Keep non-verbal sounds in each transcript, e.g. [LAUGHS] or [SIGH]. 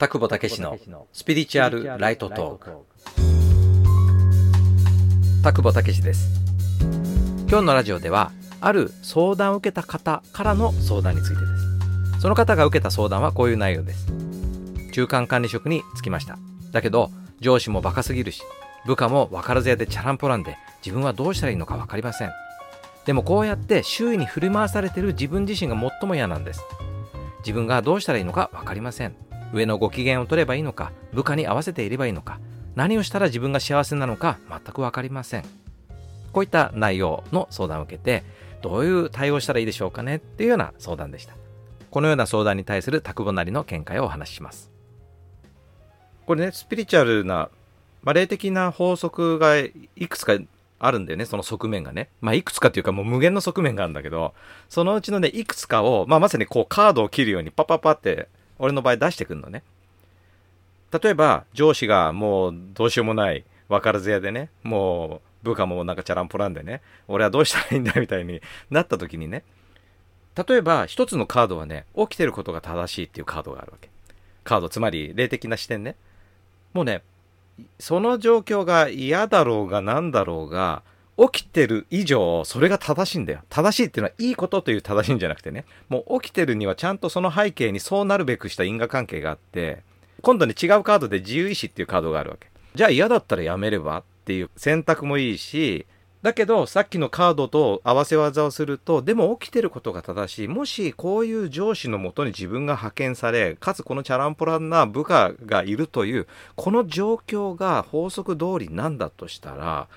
田久保武史のスピリチュアルライトトーク田久保武史です。今日のラジオではある相談を受けた方からの相談についてです。その方が受けた相談はこういう内容です。中間管理職に就きました。だけど上司もバカすぎるし部下も分からず屋でチャランポランで自分はどうしたらいいのか分かりません。でもこうやって周囲に振り回されている自分自身が最も嫌なんです。自分がどうしたらいいのか分かりません。上のご機嫌を取ればいいのか部下に合わせていればいいのか何をしたら自分が幸せなのか全く分かりません。こういった内容の相談を受けてどういう対応したらいいでしょうかねっていうような相談でした。このような相談に対する拓保なりの見解をお話しします。これねスピリチュアルな、まあ、霊的な法則がいくつかあるんだよね、その側面がね。まあ、いくつかっていうかもう無限の側面があるんだけど、そのうちのね、いくつかを、まあ、まさにこうカードを切るようにパパパって俺の場合出してくんのね。例えば、上司がもうどうしようもない、分からず屋でね、もう部下もなんかチャランポランでね、俺はどうしたらいいんだみたいに [LAUGHS] なった時にね、例えば一つのカードはね、起きてることが正しいっていうカードがあるわけ。カード、つまり霊的な視点ね。もうね、その状況が嫌だろうが何だろうが、起きてる以上、それが正しいんだよ。正しいっていうのは、いいことという正しいんじゃなくてね、もう起きてるにはちゃんとその背景にそうなるべくした因果関係があって、今度に違うカードで自由意志っていうカードがあるわけ。じゃあ嫌だったらやめればっていう選択もいいし、だけど、さっきのカードと合わせ技をすると、でも起きてることが正しい。もし、こういう上司のもとに自分が派遣され、かつこのチャランポランな部下がいるという、この状況が法則通りなんだとしたら、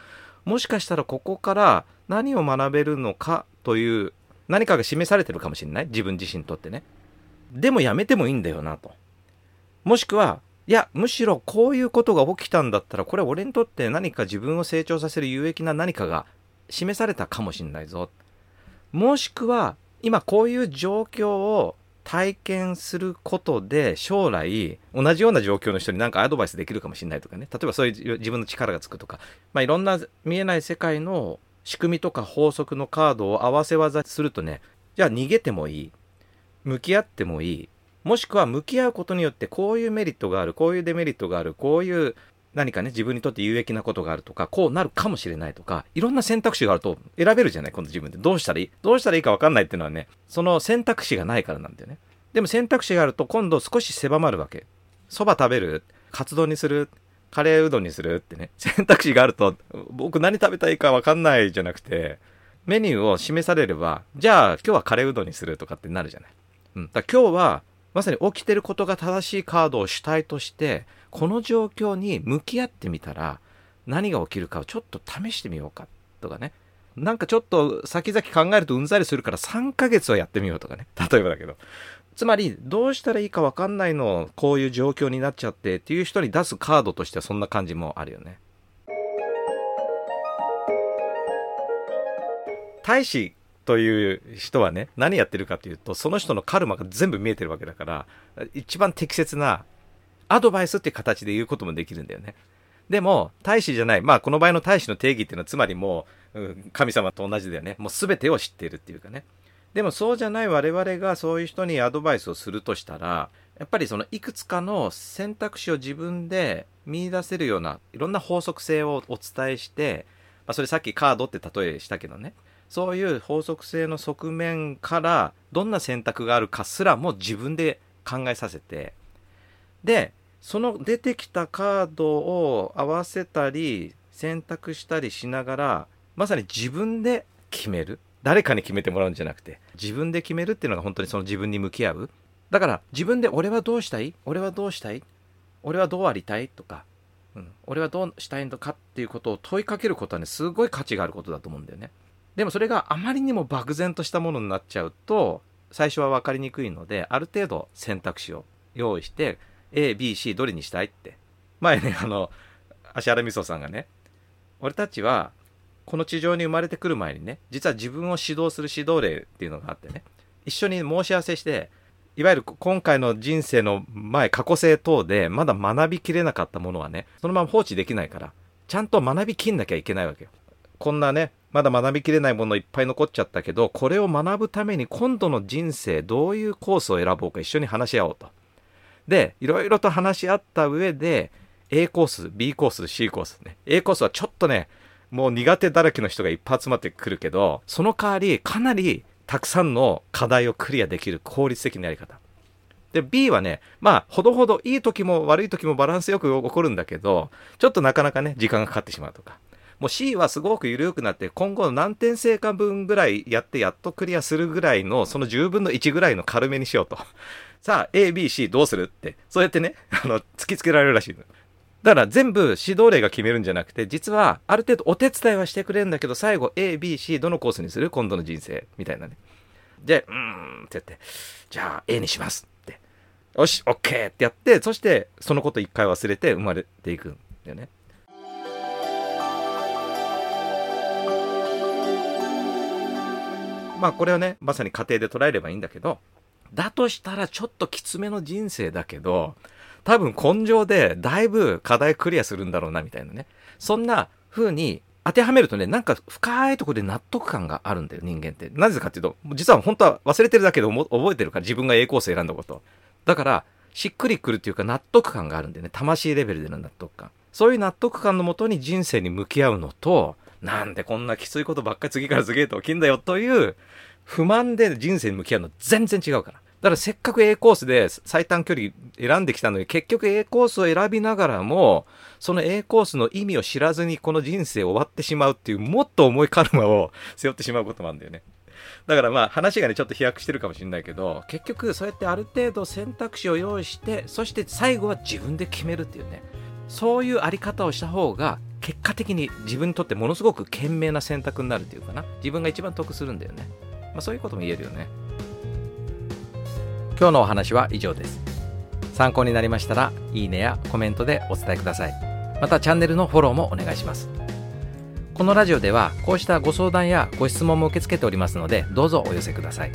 もしかしたらここから何を学べるのかという何かが示されてるかもしれない。自分自身にとってね。でもやめてもいいんだよなと。もしくはいやむしろこういうことが起きたんだったらこれ俺にとって何か自分を成長させる有益な何かが示されたかもしれないぞ。もしくは今こういう状況を体験することで将来同じような状況の人に何かアドバイスできるかもしれないとかね。例えばそういう自分の力がつくとか、まあ、いろんな見えない世界の仕組みとか法則のカードを合わせ技するとねじゃあ逃げてもいい。向き合ってもいい。もしくは向き合うことによってこういうメリットがあるこういうデメリットがあるこういう何かね、自分にとって有益なことがあるとか、こうなるかもしれないとか、いろんな選択肢があると選べるじゃない、今度自分で。どうしたらいい？どうしたらいいか分かんないっていうのはね、その選択肢がないからなんだよね。でも選択肢があると今度少し狭まるわけ。そば食べる？カツ丼にする？カレーうどんにする？ってね。[LAUGHS] 選択肢があると、僕何食べたいか分かんないじゃなくて、メニューを示されれば、じゃあ今日はカレーうどんにするとかってなるじゃない。うん。だ今日は、まさに起きてることが正しいカードを主体として、この状況に向き合ってみたら何が起きるかをちょっと試してみようかとかね。なんかちょっと先々考えるとうんざりするから3ヶ月はやってみようとかね。[LAUGHS] 例えばだけど。つまりどうしたらいいか分かんないのこういう状況になっちゃってっていう人に出すカードとしてはそんな感じもあるよね。大使という人はね何やってるかというとその人のカルマが全部見えてるわけだから一番適切なアドバイスっていう形で言うこともできるんだよね。でも、大使じゃない。まあ、この場合の大使の定義っていうのは、つまりもう、うん、神様と同じだよね。もう全てを知っているっていうかね。でも、そうじゃない我々がそういう人にアドバイスをするとしたら、やっぱりそのいくつかの選択肢を自分で見出せるようないろんな法則性をお伝えして、まあ、それさっきカードって例えしたけどね。そういう法則性の側面からどんな選択があるかすらも自分で考えさせて、で、その出てきたカードを合わせたり選択したりしながらまさに自分で決める。誰かに決めてもらうんじゃなくて自分で決めるっていうのが本当にその自分に向き合う。だから自分で俺はどうしたい？俺はどうしたい？俺はどうありたい？とか、うん、俺はどうしたいのかっていうことを問いかけることはねすごい価値があることだと思うんだよね。でもそれがあまりにも漠然としたものになっちゃうと最初は分かりにくいのである程度選択肢を用意して A、B、C どれにしたいって。前ね、あの、芦原みそさんがね、俺たちは、この地上に生まれてくる前にね、実は自分を指導する指導例っていうのがあってね、一緒に申し合わせして、いわゆる今回の人生の前、過去性等で、まだ学びきれなかったものはね、そのまま放置できないから、ちゃんと学びきんなきゃいけないわけよ。こんなね、まだ学びきれないものいっぱい残っちゃったけど、これを学ぶために今度の人生どういうコースを選ぼうか一緒に話し合おうと。でいろいろと話し合った上で A コース B コース C コースね。A コースはちょっとねもう苦手だらけの人がいっぱい集まってくるけどその代わりかなりたくさんの課題をクリアできる効率的なやり方。で B はねまあほどほどいい時も悪い時もバランスよく起こるんだけどちょっとなかなかね時間がかかってしまうとか。もう C はすごく緩くなって今後何点成果分ぐらいやってやっとクリアするぐらいのその10分の1ぐらいの軽めにしようと。[LAUGHS] さあ ABC どうする？って。そうやってね [LAUGHS] あの突きつけられるらしいのだから全部指導例が決めるんじゃなくて実はある程度お手伝いはしてくれるんだけど最後 ABC どのコースにする？今度の人生。みたいなね。でうーんってやって。じゃあ A にしますって。よし OK ってやってそしてそのこと一回忘れて生まれていくんだよね。まあこれはねまさに家庭で捉えればいいんだけどだとしたらちょっときつめの人生だけど多分根性でだいぶ課題クリアするんだろうなみたいなね。そんな風に当てはめるとねなんか深いとこで納得感があるんだよ人間って。なぜかっていうと実は本当は忘れてるだけで覚えてるから自分が A コース選んだこと。だからしっくりくるっていうか納得感があるんでね。魂レベルでの納得感。そういう納得感のもとに人生に向き合うのとなんでこんなきついことばっかり次から次へと起きんだよという不満で人生に向き合うの全然違うから。だからせっかく A コースで最短距離選んできたのに結局 A コースを選びながらもその A コースの意味を知らずにこの人生終わってしまうっていうもっと重いカルマを背負ってしまうこともあるんだよね。だからまあ話がねちょっと飛躍してるかもしれないけど結局そうやってある程度選択肢を用意してそして最後は自分で決めるっていうねそういうあり方をした方が結果的に自分にとってものすごく賢明な選択になるっていうかな。自分が一番得するんだよね。まあ、そういうことも言えるよね。今日のお話は以上です。参考になりましたらいいねやコメントでお伝えください。またチャンネルのフォローもお願いします。このラジオではこうしたご相談やご質問も受け付けておりますのでどうぞお寄せください。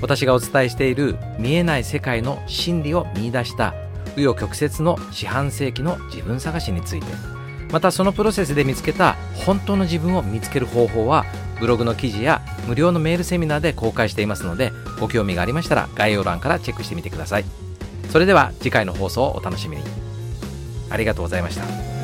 私がお伝えしている見えない世界の真理を見出した紆余曲折の四半世紀の自分探しについてまたそのプロセスで見つけた本当の自分を見つける方法はブログの記事や無料のメールセミナーで公開していますのでご興味がありましたら概要欄からチェックしてみてください。それでは次回の放送をお楽しみに。ありがとうございました。